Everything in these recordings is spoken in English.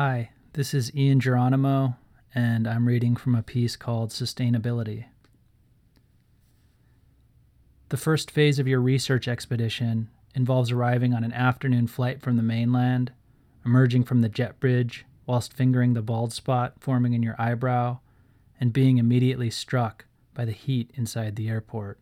Hi, this is Ian Geronimo, and I'm reading from a piece called Sustainability. The first phase of your research expedition involves arriving on an afternoon flight from the mainland, emerging from the jet bridge whilst fingering the bald spot forming in your eyebrow, and being immediately struck by the heat inside the airport.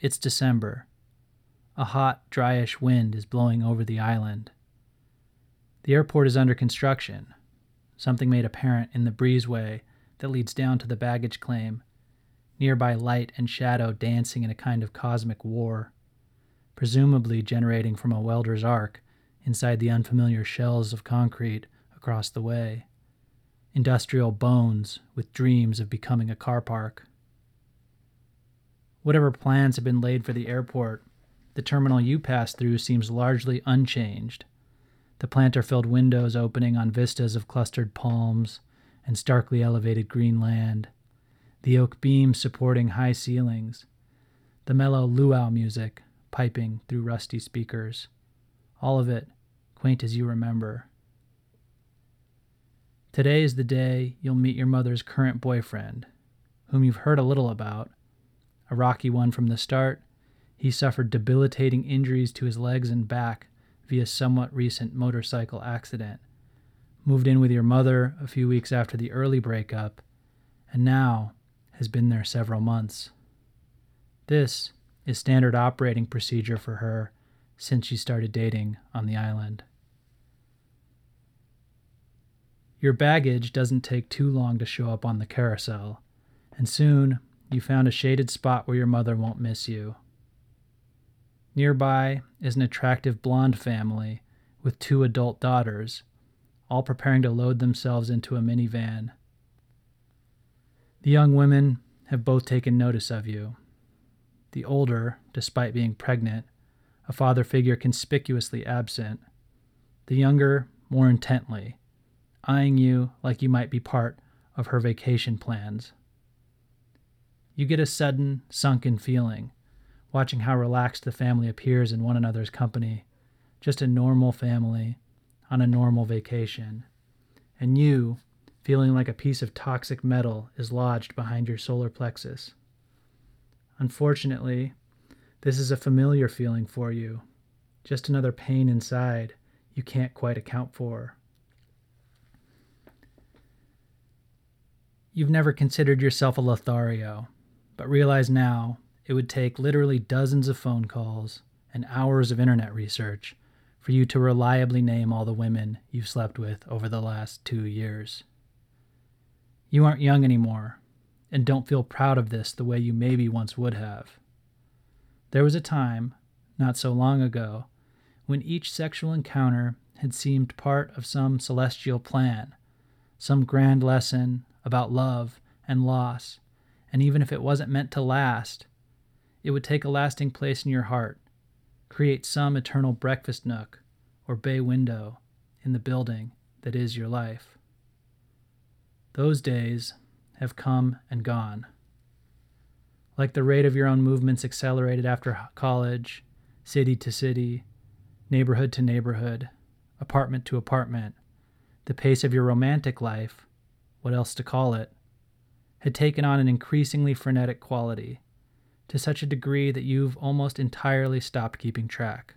It's December. A hot, dryish wind is blowing over the island. The airport is under construction, something made apparent in the breezeway that leads down to the baggage claim, nearby light and shadow dancing in a kind of cosmic war, presumably generating from a welder's arc inside the unfamiliar shells of concrete across the way. Industrial bones with dreams of becoming a car park. Whatever plans have been laid for the airport, the terminal you pass through seems largely unchanged the planter filled windows opening on vistas of clustered palms and starkly elevated green land, the oak beams supporting high ceilings, the mellow luau music piping through rusty speakers, all of it quaint as you remember. Today is the day you'll meet your mother's current boyfriend, whom you've heard a little about. A rocky one from the start, he suffered debilitating injuries to his legs and back via somewhat recent motorcycle accident, moved in with your mother a few weeks after the early breakup, and now has been there several months. This is standard operating procedure for her since she started dating on the island. Your baggage doesn't take too long to show up on the carousel, and soon you found a shaded spot where your mother won't miss you. Nearby is an attractive blonde family with two adult daughters, all preparing to load themselves into a minivan. The young women have both taken notice of you. The older, despite being pregnant, a father figure conspicuously absent. The younger, more intently, eyeing you like you might be part of her vacation plans. You get a sudden, sunken feeling watching how relaxed the family appears in one another's company, just a normal family on a normal vacation, and you feeling like a piece of toxic metal is lodged behind your solar plexus. Unfortunately, this is a familiar feeling for you, just another pain inside you can't quite account for. You've never considered yourself a Lothario, but realize now it would take literally dozens of phone calls and hours of internet research for you to reliably name all the women you've slept with over the last two years. You aren't young anymore and don't feel proud of this the way you maybe once would have. There was a time, not so long ago, when each sexual encounter had seemed part of some celestial plan, some grand lesson about love and loss, and even if it wasn't meant to last, it would take a lasting place in your heart, create some eternal breakfast nook or bay window in the building that is your life. Those days have come and gone. Like the rate of your own movements accelerated after college, city to city, neighborhood to neighborhood, apartment to apartment, the pace of your romantic life, what else to call it, had taken on an increasingly frenetic quality to such a degree that you've almost entirely stopped keeping track.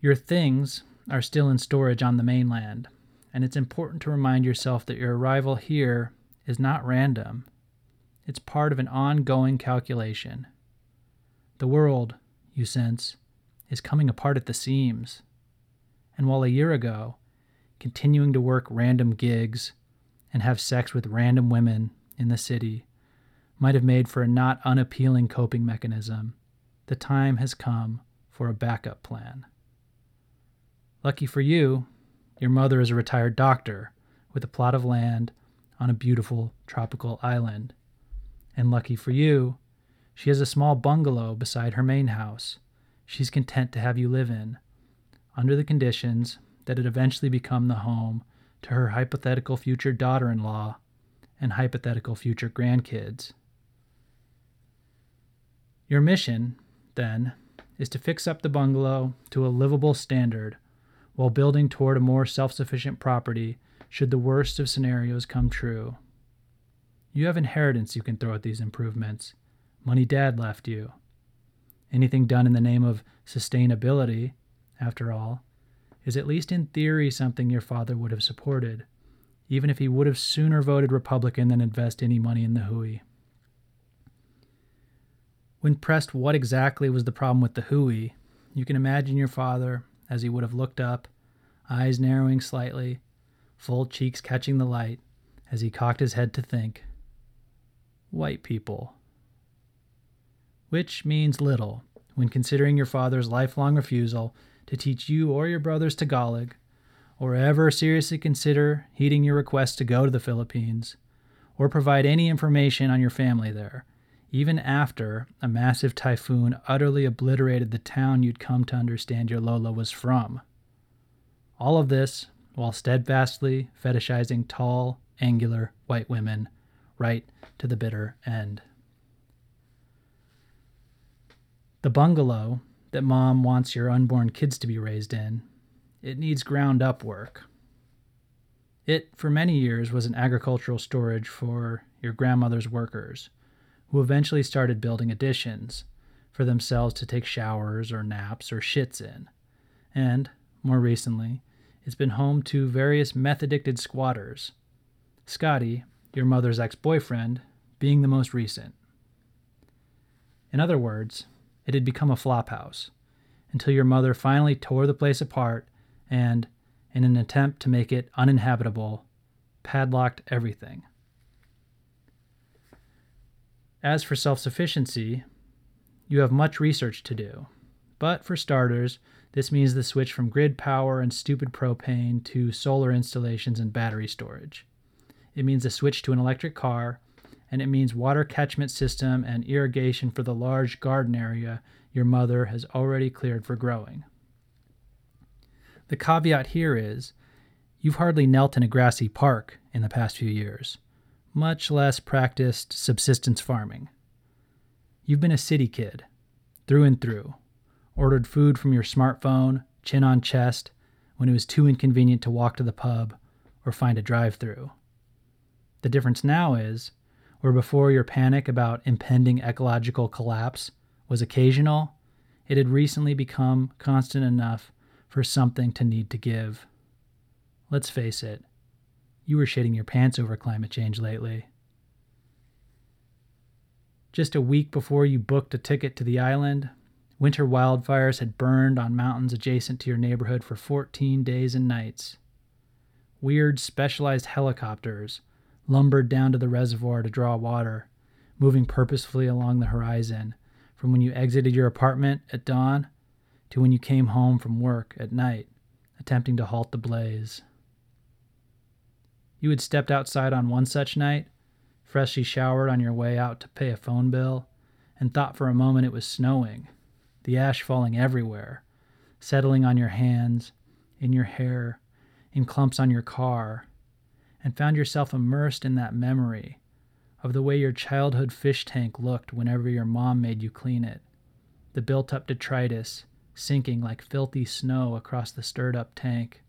Your things are still in storage on the mainland, and it's important to remind yourself that your arrival here is not random. It's part of an ongoing calculation. The world, you sense, is coming apart at the seams. And while a year ago, continuing to work random gigs and have sex with random women in the city might have made for a not unappealing coping mechanism, the time has come for a backup plan. Lucky for you, your mother is a retired doctor with a plot of land on a beautiful tropical island. And lucky for you, she has a small bungalow beside her main house she's content to have you live in, under the conditions that it eventually become the home to her hypothetical future daughter in law and hypothetical future grandkids. Your mission, then, is to fix up the bungalow to a livable standard while building toward a more self sufficient property should the worst of scenarios come true. You have inheritance you can throw at these improvements, money dad left you. Anything done in the name of sustainability, after all, is at least in theory something your father would have supported, even if he would have sooner voted Republican than invest any money in the Hui. When pressed what exactly was the problem with the Hui, you can imagine your father as he would have looked up, eyes narrowing slightly, full cheeks catching the light, as he cocked his head to think. White people. Which means little when considering your father's lifelong refusal to teach you or your brothers Tagalog, or ever seriously consider heeding your request to go to the Philippines, or provide any information on your family there even after a massive typhoon utterly obliterated the town you'd come to understand your Lola was from. All of this while steadfastly fetishizing tall, angular white women right to the bitter end. The bungalow that mom wants your unborn kids to be raised in, it needs ground up work. It, for many years, was an agricultural storage for your grandmother's workers who eventually started building additions for themselves to take showers or naps or shits in. And, more recently, it's been home to various meth addicted squatters. Scotty, your mother's ex boyfriend, being the most recent. In other words, it had become a flophouse until your mother finally tore the place apart and, in an attempt to make it uninhabitable, padlocked everything. As for self sufficiency, you have much research to do. But for starters, this means the switch from grid power and stupid propane to solar installations and battery storage. It means a switch to an electric car, and it means water catchment system and irrigation for the large garden area your mother has already cleared for growing. The caveat here is you've hardly knelt in a grassy park in the past few years much less practiced subsistence farming. You've been a city kid, through and through, ordered food from your smartphone, chin on chest, when it was too inconvenient to walk to the pub or find a drive through. The difference now is, where before your panic about impending ecological collapse was occasional, it had recently become constant enough for something to need to give. Let's face it, you were shitting your pants over climate change lately. Just a week before you booked a ticket to the island, winter wildfires had burned on mountains adjacent to your neighborhood for 14 days and nights. Weird, specialized helicopters lumbered down to the reservoir to draw water, moving purposefully along the horizon from when you exited your apartment at dawn to when you came home from work at night, attempting to halt the blaze. You had stepped outside on one such night, freshly showered on your way out to pay a phone bill, and thought for a moment it was snowing, the ash falling everywhere, settling on your hands, in your hair, in clumps on your car, and found yourself immersed in that memory of the way your childhood fish tank looked whenever your mom made you clean it, the built up detritus sinking like filthy snow across the stirred up tank,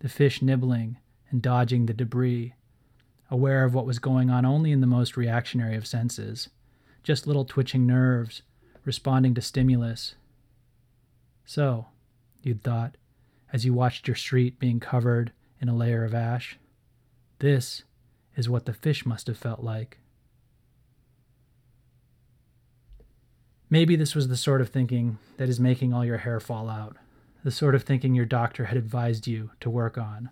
the fish nibbling and dodging the debris, aware of what was going on only in the most reactionary of senses, just little twitching nerves responding to stimulus. So, you'd thought, as you watched your street being covered in a layer of ash, this is what the fish must have felt like. Maybe this was the sort of thinking that is making all your hair fall out, the sort of thinking your doctor had advised you to work on.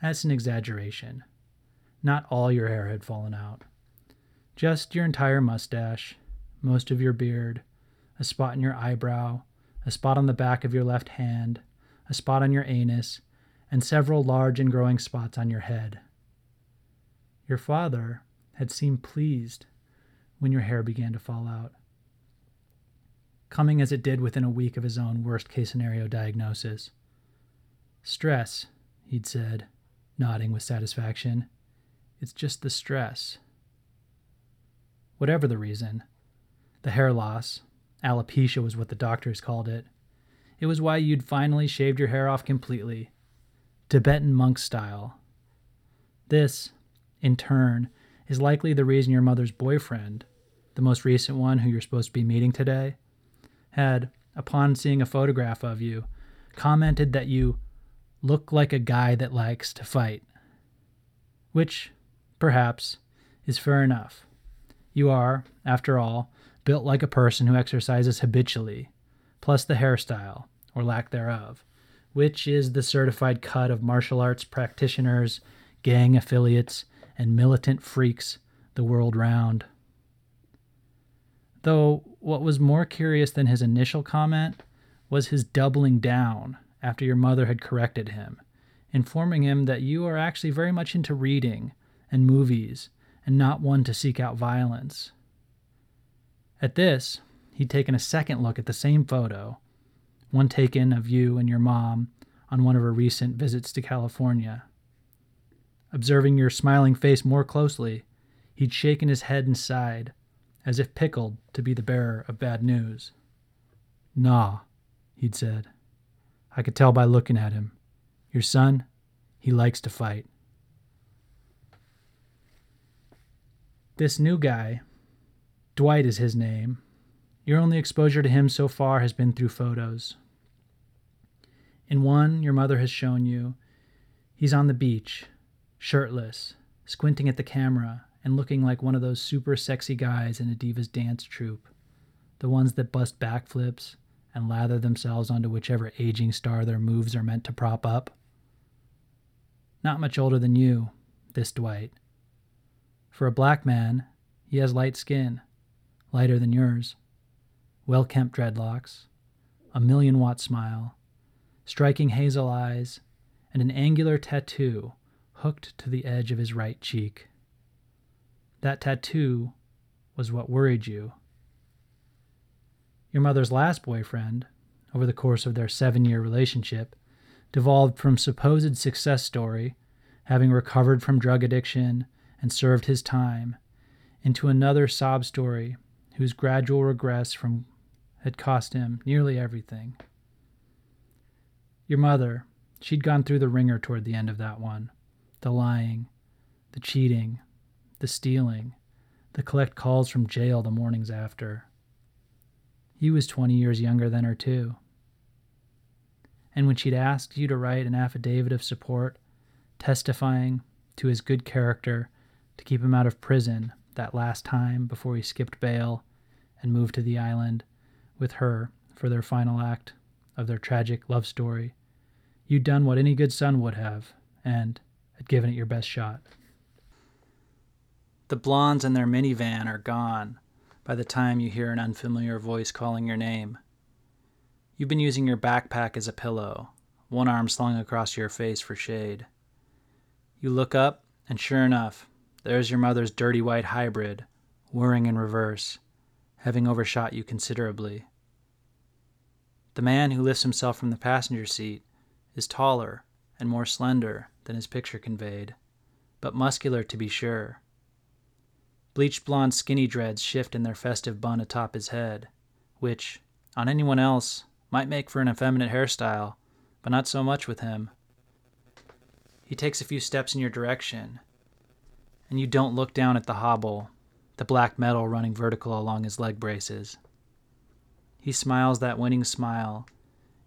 That's an exaggeration. Not all your hair had fallen out. Just your entire mustache, most of your beard, a spot in your eyebrow, a spot on the back of your left hand, a spot on your anus, and several large and growing spots on your head. Your father had seemed pleased when your hair began to fall out, coming as it did within a week of his own worst case scenario diagnosis. Stress, he'd said nodding with satisfaction. It's just the stress. Whatever the reason, the hair loss, alopecia was what the doctors called it, it was why you'd finally shaved your hair off completely, Tibetan monk style. This, in turn, is likely the reason your mother's boyfriend, the most recent one who you're supposed to be meeting today, had, upon seeing a photograph of you, commented that you look like a guy that likes to fight. Which, perhaps, is fair enough. You are, after all, built like a person who exercises habitually, plus the hairstyle, or lack thereof, which is the certified cut of martial arts practitioners, gang affiliates, and militant freaks the world round. Though what was more curious than his initial comment was his doubling down after your mother had corrected him, informing him that you are actually very much into reading and movies and not one to seek out violence. At this, he'd taken a second look at the same photo, one taken of you and your mom on one of her recent visits to California. Observing your smiling face more closely, he'd shaken his head and sighed, as if pickled to be the bearer of bad news. Nah, he'd said. I could tell by looking at him. Your son, he likes to fight. This new guy, Dwight is his name. Your only exposure to him so far has been through photos. In one, your mother has shown you, he's on the beach, shirtless, squinting at the camera, and looking like one of those super sexy guys in a Divas dance troupe. The ones that bust backflips and lather themselves onto whichever aging star their moves are meant to prop up. Not much older than you, this Dwight. For a black man, he has light skin, lighter than yours, well kempt dreadlocks, a million watt smile, striking hazel eyes, and an angular tattoo hooked to the edge of his right cheek. That tattoo was what worried you. Your mother's last boyfriend, over the course of their seven year relationship, devolved from supposed success story, having recovered from drug addiction and served his time, into another sob story whose gradual regress from had cost him nearly everything. Your mother, she'd gone through the wringer toward the end of that one the lying, the cheating, the stealing, the collect calls from jail the mornings after. He was 20 years younger than her, too. And when she'd asked you to write an affidavit of support, testifying to his good character to keep him out of prison that last time before he skipped bail and moved to the island with her for their final act of their tragic love story, you'd done what any good son would have and had given it your best shot. The blondes in their minivan are gone by the time you hear an unfamiliar voice calling your name. You've been using your backpack as a pillow, one arm slung across your face for shade. You look up, and sure enough, there's your mother's dirty white hybrid, whirring in reverse, having overshot you considerably. The man who lifts himself from the passenger seat is taller and more slender than his picture conveyed, but muscular to be sure. Bleached blonde skinny dreads shift in their festive bun atop his head, which, on anyone else, might make for an effeminate hairstyle, but not so much with him. He takes a few steps in your direction, and you don't look down at the hobble, the black metal running vertical along his leg braces. He smiles that winning smile,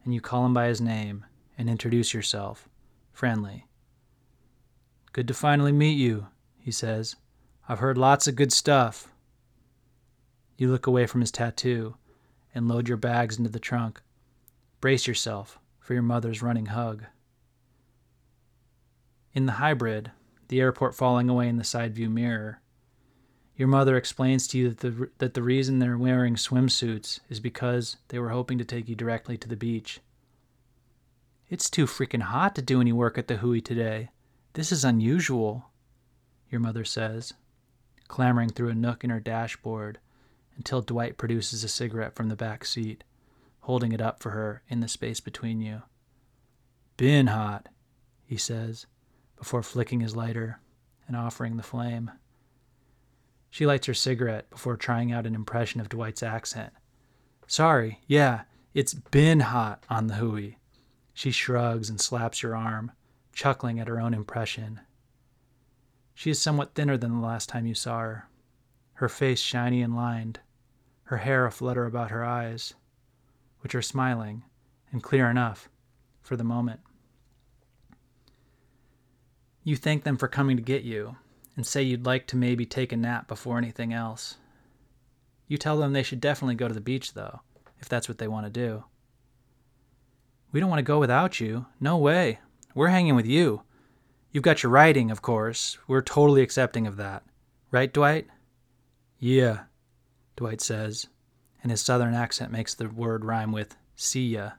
and you call him by his name and introduce yourself, friendly. Good to finally meet you, he says. I've heard lots of good stuff. You look away from his tattoo and load your bags into the trunk. Brace yourself for your mother's running hug. In the hybrid, the airport falling away in the side view mirror, your mother explains to you that the, that the reason they're wearing swimsuits is because they were hoping to take you directly to the beach. It's too freaking hot to do any work at the Hui today. This is unusual, your mother says, clambering through a nook in her dashboard until Dwight produces a cigarette from the back seat, holding it up for her in the space between you. Been hot, he says, before flicking his lighter and offering the flame. She lights her cigarette before trying out an impression of Dwight's accent. Sorry, yeah, It's been hot on the hooey. She shrugs and slaps your arm, chuckling at her own impression. She is somewhat thinner than the last time you saw her, her face shiny and lined, her hair a flutter about her eyes, which are smiling and clear enough for the moment. You thank them for coming to get you and say you'd like to maybe take a nap before anything else. You tell them they should definitely go to the beach, though, if that's what they want to do. We don't want to go without you. No way. We're hanging with you. You've got your writing, of course. We're totally accepting of that. Right, Dwight? Yeah, Dwight says, and his southern accent makes the word rhyme with see ya.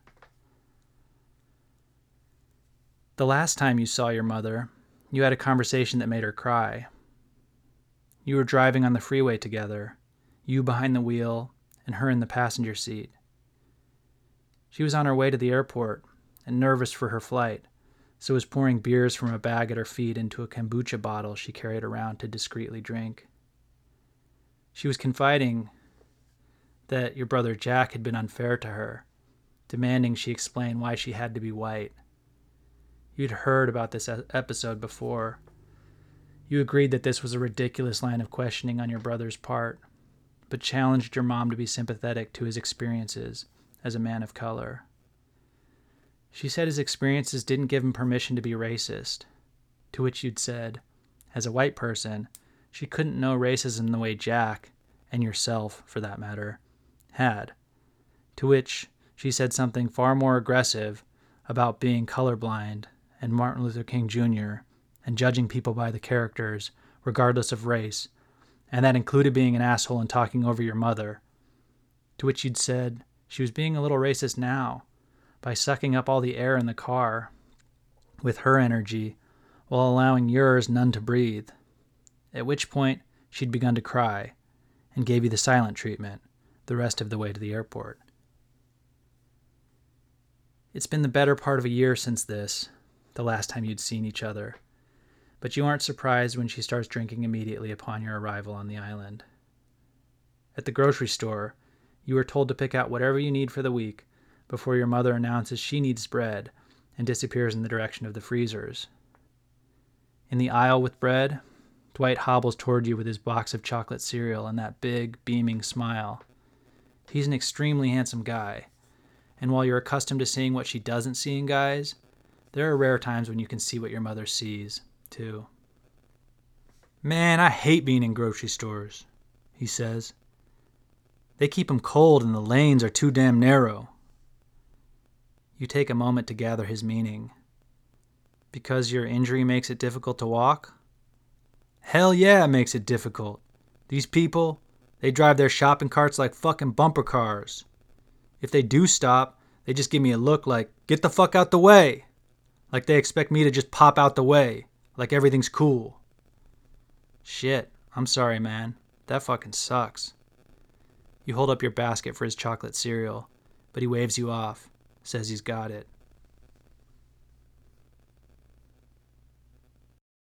The last time you saw your mother, you had a conversation that made her cry. You were driving on the freeway together, you behind the wheel, and her in the passenger seat. She was on her way to the airport and nervous for her flight, so was pouring beers from a bag at her feet into a kombucha bottle she carried around to discreetly drink. She was confiding that your brother Jack had been unfair to her, demanding she explain why she had to be white. You'd heard about this episode before. You agreed that this was a ridiculous line of questioning on your brother's part but challenged your mom to be sympathetic to his experiences as a man of color. She said his experiences didn't give him permission to be racist, to which you'd said, as a white person, she couldn't know racism the way Jack, and yourself for that matter, had. To which she said something far more aggressive about being colorblind and Martin Luther King Jr. and judging people by the characters, regardless of race, and that included being an asshole and talking over your mother. To which you'd said she was being a little racist now by sucking up all the air in the car with her energy while allowing yours none to breathe. At which point she'd begun to cry and gave you the silent treatment the rest of the way to the airport. It's been the better part of a year since this, the last time you'd seen each other but you aren't surprised when she starts drinking immediately upon your arrival on the island. At the grocery store, you are told to pick out whatever you need for the week before your mother announces she needs bread and disappears in the direction of the freezers. In the aisle with bread, Dwight hobbles toward you with his box of chocolate cereal and that big, beaming smile. He's an extremely handsome guy, and while you're accustomed to seeing what she doesn't see in guys, there are rare times when you can see what your mother sees too. Man, I hate being in grocery stores, he says. They keep 'em cold and the lanes are too damn narrow. You take a moment to gather his meaning. Because your injury makes it difficult to walk? Hell yeah, it makes it difficult. These people, they drive their shopping carts like fucking bumper cars. If they do stop, they just give me a look like, get the fuck out the way. Like they expect me to just pop out the way like everything's cool. Shit, I'm sorry, man. That fucking sucks. You hold up your basket for his chocolate cereal, but he waves you off, says he's got it.